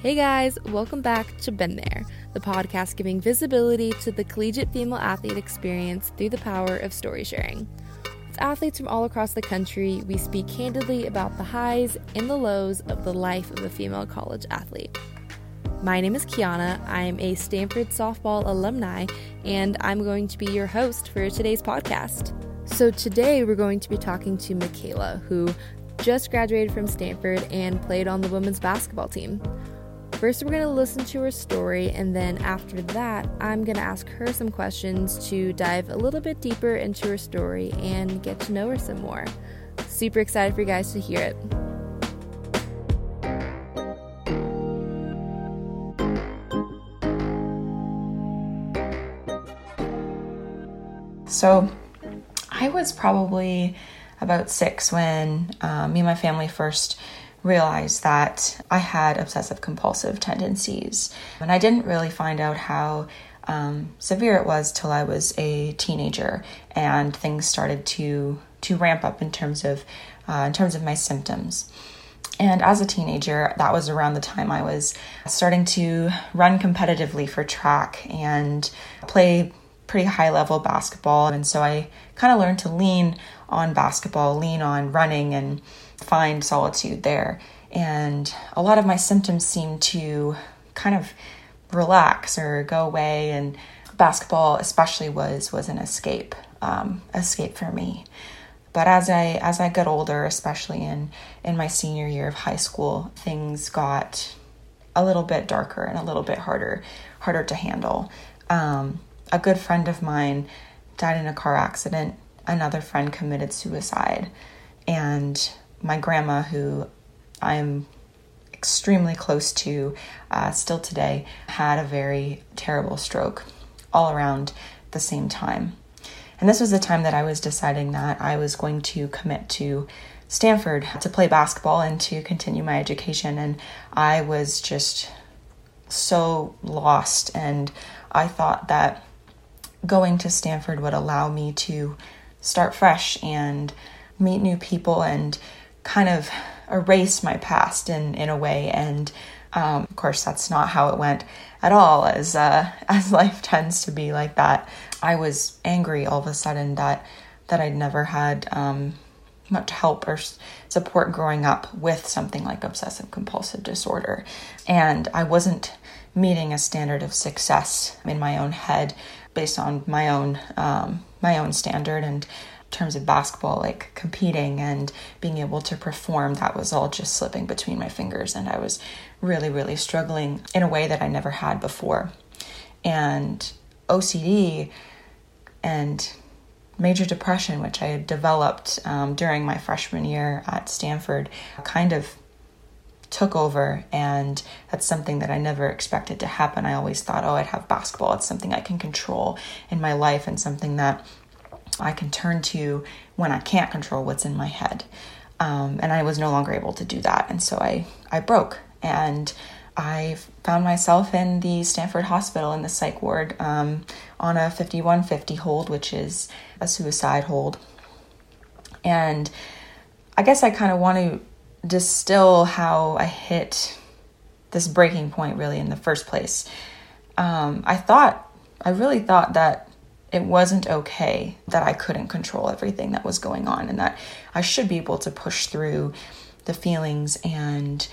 Hey guys, welcome back to Been There, the podcast giving visibility to the collegiate female athlete experience through the power of story sharing. With athletes from all across the country, we speak candidly about the highs and the lows of the life of a female college athlete. My name is Kiana. I'm a Stanford softball alumni, and I'm going to be your host for today's podcast. So, today we're going to be talking to Mikaela, who just graduated from Stanford and played on the women's basketball team. First, we're going to listen to her story, and then after that, I'm going to ask her some questions to dive a little bit deeper into her story and get to know her some more. Super excited for you guys to hear it. So, I was probably about six when uh, me and my family first realized that I had obsessive compulsive tendencies. And I didn't really find out how um, severe it was till I was a teenager and things started to to ramp up in terms of uh, in terms of my symptoms. And as a teenager, that was around the time I was starting to run competitively for track and play pretty high level basketball. And so I kind of learned to lean on basketball, lean on running, and find solitude there. And a lot of my symptoms seemed to kind of relax or go away. And basketball, especially, was was an escape, um, escape for me. But as I as I got older, especially in in my senior year of high school, things got a little bit darker and a little bit harder harder to handle. Um, a good friend of mine died in a car accident. Another friend committed suicide, and my grandma, who I'm extremely close to uh, still today, had a very terrible stroke all around the same time. And this was the time that I was deciding that I was going to commit to Stanford to play basketball and to continue my education. And I was just so lost. And I thought that going to Stanford would allow me to start fresh and meet new people and kind of erase my past in, in a way. And um, of course, that's not how it went at all, as, uh, as life tends to be like that. I was angry all of a sudden that, that I'd never had um, much help or support growing up with something like obsessive compulsive disorder. And I wasn't meeting a standard of success in my own head based on my own um, my own standard and terms of basketball, like competing and being able to perform, that was all just slipping between my fingers. And I was really, really struggling in a way that I never had before. And OCD and major depression, which I had developed um, during my freshman year at Stanford, kind of took over and that's something that I never expected to happen. I always thought, oh, I'd have basketball. It's something I can control in my life and something that I can turn to when I can't control what's in my head. Um, and I was no longer able to do that. And so I, I broke and I found myself in the Stanford Hospital in the psych ward um, on a 5150 hold, which is a suicide hold. And I guess I kind of want to distill how I hit this breaking point really in the first place. Um, I thought, I really thought that it wasn't okay that I couldn't control everything that was going on and that I should be able to push through the feelings and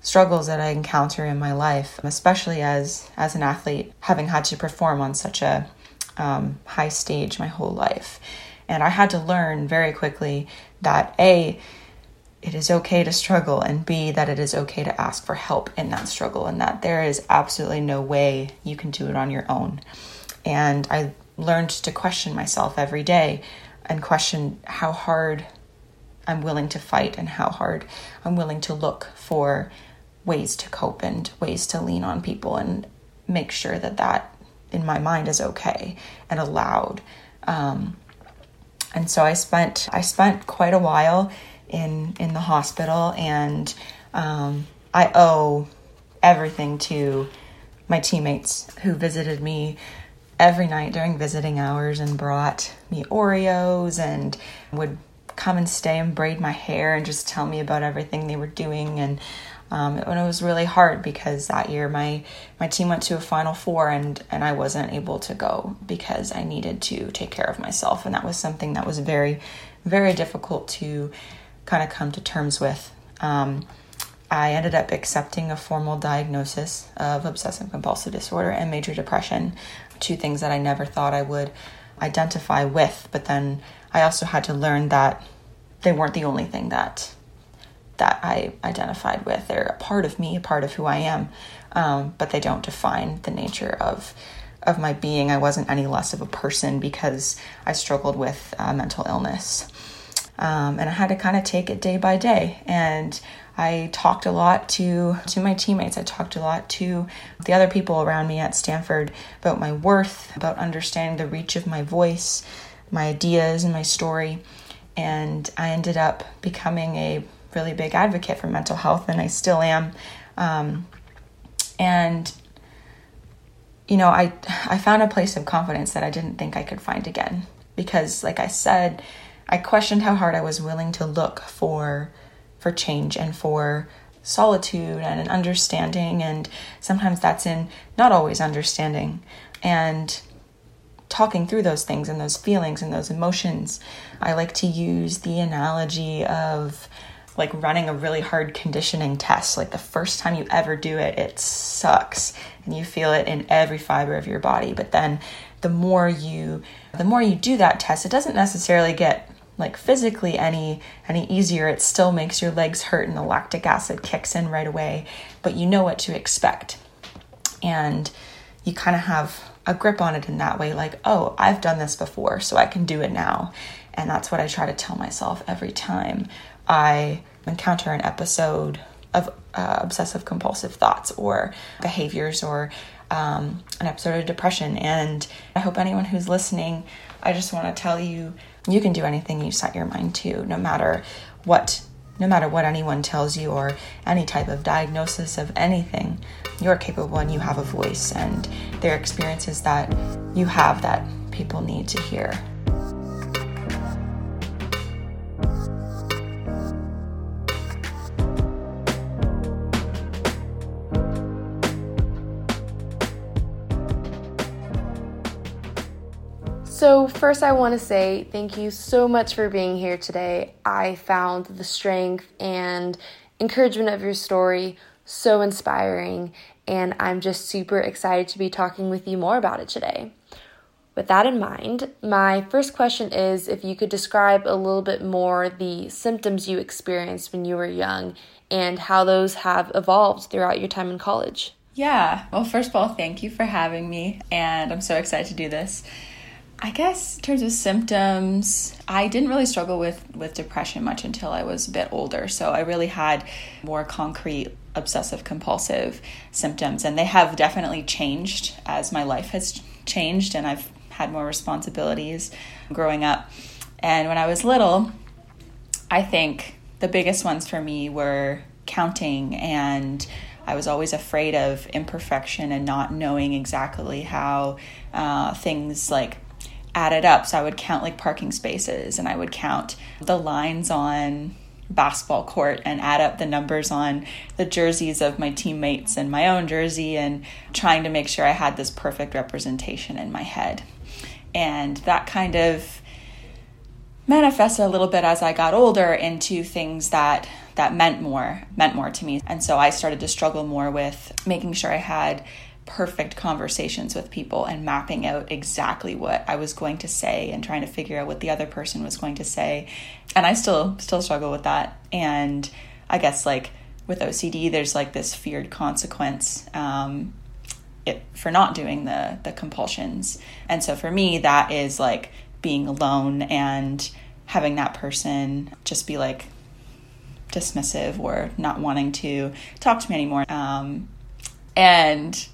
struggles that I encounter in my life, especially as as an athlete, having had to perform on such a um, high stage my whole life. And I had to learn very quickly that a it is okay to struggle and b that it is okay to ask for help in that struggle and that there is absolutely no way you can do it on your own. And I learned to question myself every day and question how hard I'm willing to fight and how hard I'm willing to look for ways to cope and ways to lean on people and make sure that that in my mind is okay and allowed. Um, and so I spent I spent quite a while in in the hospital, and um, I owe everything to my teammates who visited me every night during visiting hours and brought me Oreos and would come and stay and braid my hair and just tell me about everything they were doing. And Um, and it was really hard because that year my my team went to a final four and and I wasn't able to go because I needed to take care of myself. And that was something that was very very difficult to kind of come to terms with. Um, I ended up accepting a formal diagnosis of obsessive compulsive disorder and major depression, two things that I never thought I would identify with. But then I also had to learn that they weren't the only thing that that I identified with. They're a part of me, a part of who I am, um, but they don't define the nature of of my being. I wasn't any less of a person because I struggled with uh, mental illness, um, and I had to kind of take it day by day. And I talked a lot to to my teammates. I talked a lot to the other people around me at Stanford about my worth, about understanding the reach of my voice, my ideas, and my story. And I ended up becoming a really big advocate for mental health, and I still am. Um, and you know, I I found a place of confidence that I didn't think I could find again because, like I said, I questioned how hard I was willing to look for for change and for solitude and an understanding, and sometimes that's in not always understanding and talking through those things and those feelings and those emotions. I like to use the analogy of like running a really hard conditioning test. Like the first time you ever do it, it sucks and you feel it in every fiber of your body. But then the more you the more you do that test, it doesn't necessarily get like physically any any easier. It still makes your legs hurt and the lactic acid kicks in right away, but you know what to expect. And you kind of have a grip on it in that way like, "Oh, I've done this before, so I can do it now." And that's what I try to tell myself every time I encounter an episode of uh, obsessive compulsive thoughts or behaviors or um, an episode of depression. And I hope anyone who's listening, I just want to tell you you can do anything you set your mind to, no matter what. No matter what anyone tells you or any type of diagnosis of anything, you're capable and you have a voice, and there are experiences that you have that people need to hear. So, first, I want to say thank you so much for being here today. I found the strength and encouragement of your story so inspiring, and I'm just super excited to be talking with you more about it today. With that in mind, my first question is if you could describe a little bit more the symptoms you experienced when you were young and how those have evolved throughout your time in college. Yeah, well, first of all, thank you for having me, and I'm so excited to do this. I guess in terms of symptoms, I didn't really struggle with with depression much until I was a bit older. So I really had more concrete obsessive compulsive symptoms and they have definitely changed as my life has changed and I've had more responsibilities growing up. And when I was little, I think the biggest ones for me were counting and I was always afraid of imperfection and not knowing exactly how uh, things like added up. So I would count like parking spaces and I would count the lines on basketball court and add up the numbers on the jerseys of my teammates and my own jersey and trying to make sure I had this perfect representation in my head. And that kind of manifested a little bit as I got older into things that that meant more meant more to me. And so I started to struggle more with making sure I had perfect conversations with people and mapping out exactly what I was going to say and trying to figure out what the other person was going to say. And I still still struggle with that. And I guess like with OCD, there's like this feared consequence um, it, for not doing the the compulsions. And so for me, that is like being alone and having that person just be like dismissive or not wanting to talk to me anymore. Um, and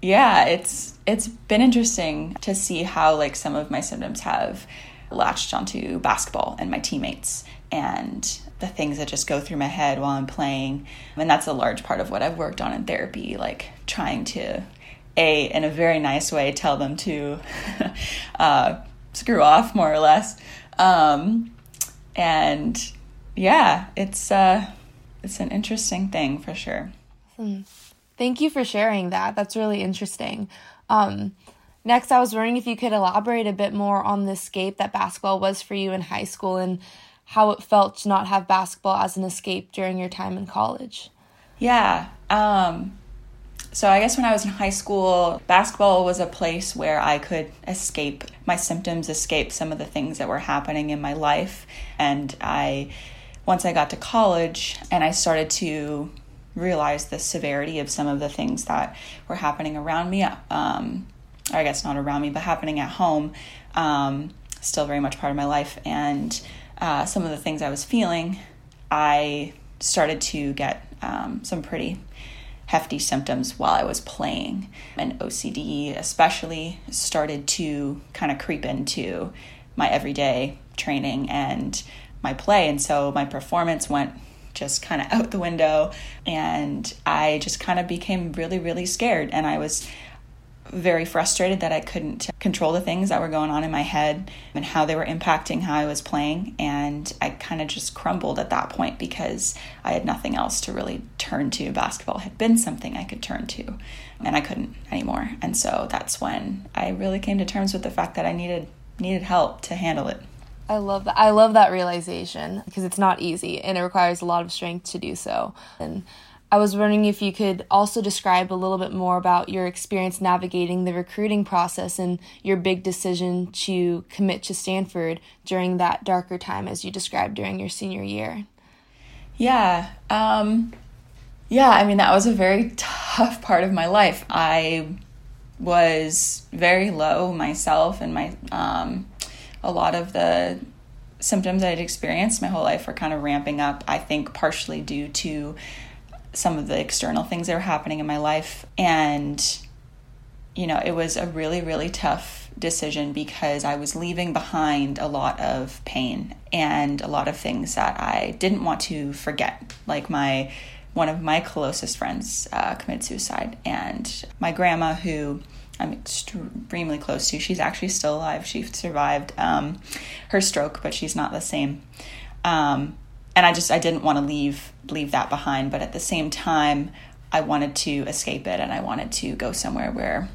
yeah, it's it's been interesting to see how like some of my symptoms have latched onto basketball and my teammates and the things that just go through my head while I'm playing. And that's a large part of what I've worked on in therapy, like trying to a in a very nice way tell them to uh, screw off more or less. Um, and yeah, it's uh, it's an interesting thing for sure. Hmm. Thank you for sharing that. That's really interesting. Um, next, I was wondering if you could elaborate a bit more on the escape that basketball was for you in high school and how it felt to not have basketball as an escape during your time in college. Yeah. Um, so I guess when I was in high school, basketball was a place where I could escape my symptoms, escape some of the things that were happening in my life. And I, once I got to college and I started to realize the severity of some of the things that were happening around me, um, I guess not around me, but happening at home, um, still very much part of my life. And uh, some of the things I was feeling, I started to get um, some pretty hefty symptoms while I was playing. And OCD, especially, started to kind of creep into my everyday training and my play. And so my performance went just kind of out the window. And I just kind of became really, really scared. And I was very frustrated that I couldn't control the things that were going on in my head and how they were impacting how I was playing. And I kind of just crumbled at that point because I had nothing else to really turn to. Basketball had been something I could turn to, and I couldn't anymore. And so that's when I really came to terms with the fact that I needed needed help to handle it. I love that. I love that realization because it's not easy and it requires a lot of strength to do so. And I was wondering if you could also describe a little bit more about your experience navigating the recruiting process and your big decision to commit to Stanford during that darker time as you described during your senior year. Yeah. Um, yeah, I mean, that was a very tough part of my life. I was very low myself, and my um, a lot of the symptoms I'd experienced my whole life were kind of ramping up. I think partially due to some of the external things that were happening in my life. And, you know, it was a really, really tough decision because I was leaving behind a lot of pain and a lot of things that I didn't want to forget. Like my, one of my closest friends uh, committed suicide, and my grandma, who I'm extremely close to, she's actually still alive. She survived um, her stroke, but she's not the same. Um, and I just I didn't want to leave leave that behind, but at the same time, I wanted to escape it and I wanted to go somewhere where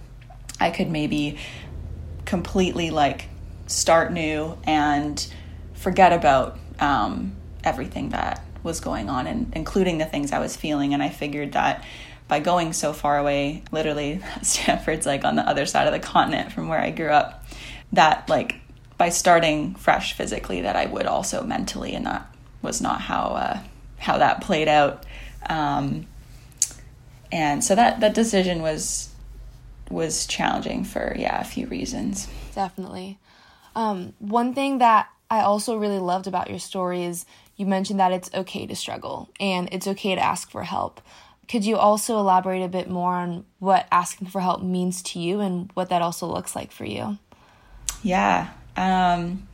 I could maybe completely like start new and forget about um, everything that was going on and including the things I was feeling. And I figured that by going so far away, literally Stanford's like on the other side of the continent from where I grew up, that like by starting fresh physically, that I would also mentally and that was not how uh, how that played out. Um, and so that that decision was was challenging for yeah a few reasons. Definitely. Um, one thing that I also really loved about your story is you mentioned that it's okay to struggle and it's okay to ask for help. Could you also elaborate a bit more on what asking for help means to you and what that also looks like for you? Yeah. Um,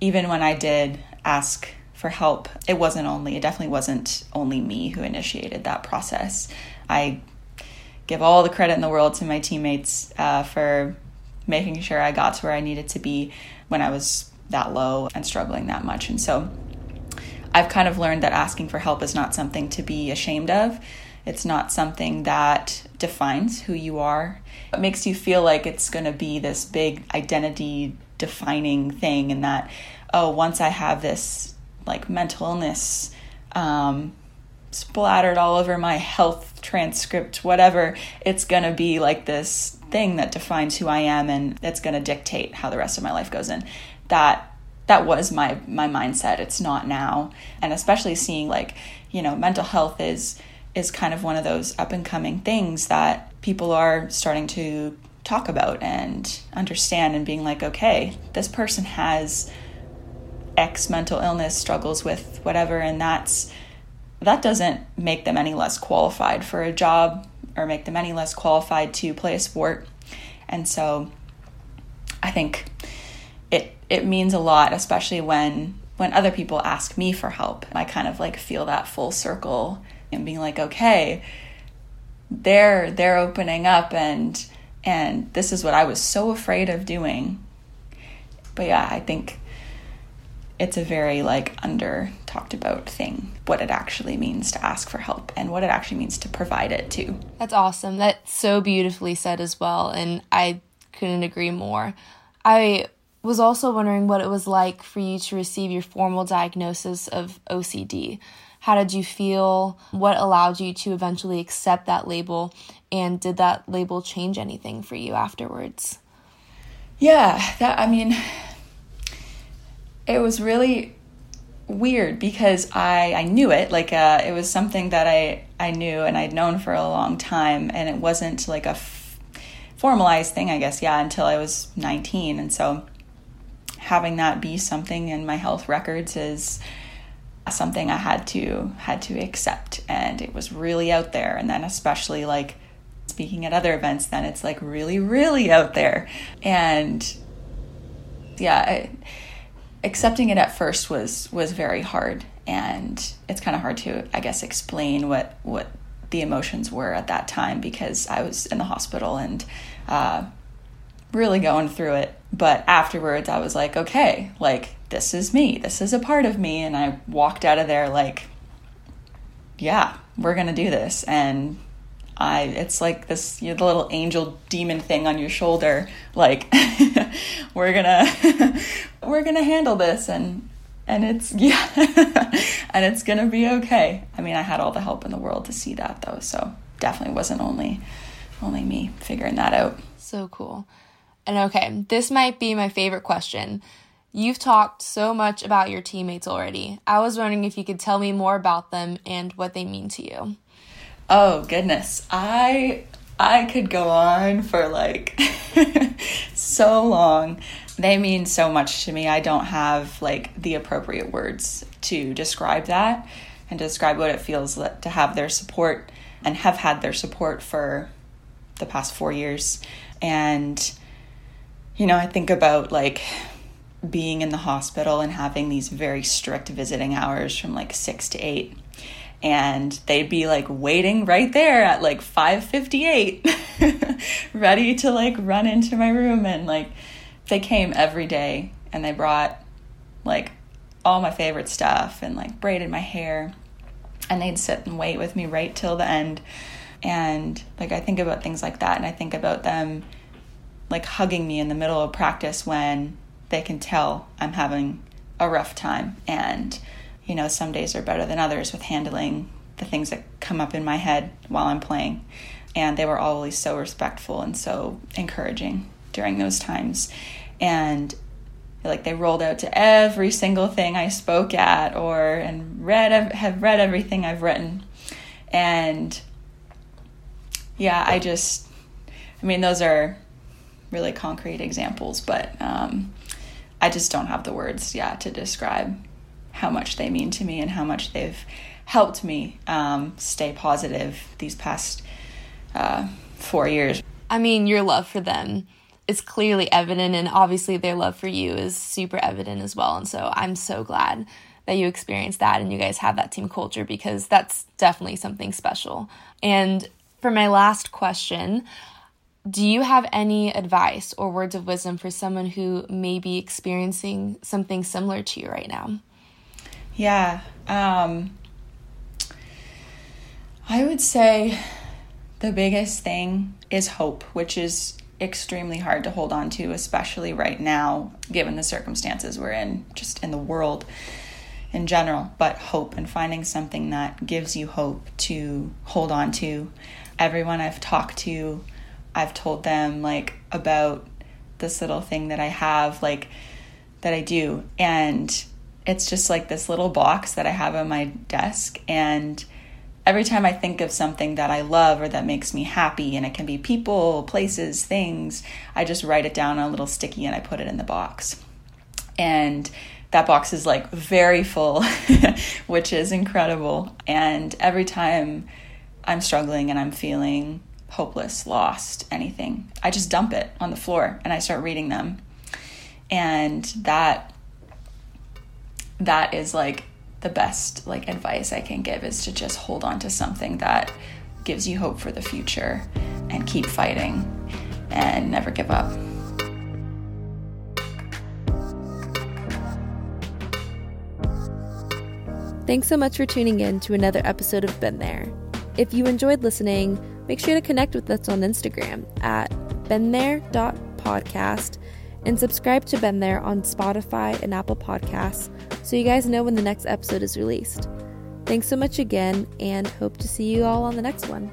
even when I did ask for help. It wasn't only, it definitely wasn't only me who initiated that process. I give all the credit in the world to my teammates uh, for making sure I got to where I needed to be when I was that low and struggling that much. And so I've kind of learned that asking for help is not something to be ashamed of. It's not something that defines who you are. It makes you feel like it's going to be this big identity defining thing, and that, oh, once I have this like mental illness um, splattered all over my health transcript, whatever, it's going to be like this thing that defines who I am and it's going to dictate how the rest of my life goes. in. that that was my my mindset. It's not now, and especially seeing like you know mental health is is kind of one of those up and coming things that people are starting to talk about and understand and being like okay this person has X mental illness struggles with whatever, and that's that doesn't make them any less qualified for a job or make them any less qualified to play a sport. And so I think it it means a lot, especially when when other people ask me for help. I kind of like feel that full circle and being like, okay, they're they're opening up and and this is what I was so afraid of doing. But yeah, I think it's a very like under talked about thing what it actually means to ask for help and what it actually means to provide it too that's awesome. That's so beautifully said as well and i couldn't agree more. I was also wondering what it was like for you to receive your formal diagnosis of ocd how did you feel? What allowed you to eventually accept that label? And did that label change anything for you afterwards? Yeah that i mean it was really weird because I, I knew it. Like uh, it was something that I, I knew and I'd known for a long time and it wasn't like a f- formalized thing I guess yeah until I was 19 and so having that be something in my health records is something I had to had to accept and it was really out there. And then especially like speaking at other events then it's like really really out there. And yeah it, accepting it at first was was very hard. And it's kind of hard to i guess explain what what the emotions were at that time because i was in the hospital and uh, really going through it. But afterwards i was like okay like this is me this is a part of me and i walked out of there like yeah we're gonna do this. And I it's like this you know, the little angel demon thing on your shoulder like we're gonna we're gonna handle this and and it's yeah and it's gonna be okay. I mean I had all the help in the world to see that though so definitely wasn't only only me figuring that out. So cool. And okay this might be my favorite question You've talked so much about your teammates already. I was wondering if you could tell me more about them and what they mean to you. Oh goodness. I I could go on for like so long. They mean so much to me. I don't have like the appropriate words to describe that and describe what it feels like to have their support and have had their support for the past 4 years. And you know, I think about like being in the hospital and having these very strict visiting hours from like 6 to 8 and they'd be like waiting right there at like 5:58 ready to like run into my room. And like they came every day and they brought like all my favorite stuff and like braided my hair. And they'd sit and wait with me right till the end. And like I think about things like that. And I think about them like hugging me in the middle of practice when they can tell I'm having a rough time and you know, some days are better than others with handling the things that come up in my head while I'm playing. And they were always so respectful and so encouraging during those times. And like they rolled out to every single thing I spoke at or and read have read everything I've written. And yeah, I just I mean those are really concrete examples, but um, I just don't have the words, yeah, to describe how much they mean to me and how much they've helped me um, stay positive these past uh, four years. I mean, your love for them is clearly evident, and obviously their love for you is super evident as well. And so I'm so glad that you experienced that and you guys have that team culture because that's definitely something special. And for my last question, do you have any advice or words of wisdom for someone who may be experiencing something similar to you right now? Yeah. Um, I would say the biggest thing is hope, which is extremely hard to hold on to, especially right now, given the circumstances we're in, just in the world in general. But hope and finding something that gives you hope to hold on to. Everyone I've talked to, I've told them like about this little thing that I have, like that I do. And it's just like this little box that I have on my desk. And every time I think of something that I love or that makes me happy, and it can be people, places, things, I just write it down on a little sticky and I put it in the box. And that box is like very full, which is incredible. And every time I'm struggling and I'm feeling hopeless, lost, anything, I just dump it on the floor and I start reading them. And that that is like the best like advice I can give is to just hold on to something that gives you hope for the future and keep fighting and never give up. Thanks so much for tuning in to another episode of Been There. If you enjoyed listening, make sure to connect with us on Instagram at beenthere.podcast and subscribe to Been There on Spotify and Apple Podcasts so you guys know when the next episode is released. Thanks so much again, and hope to see you all on the next one.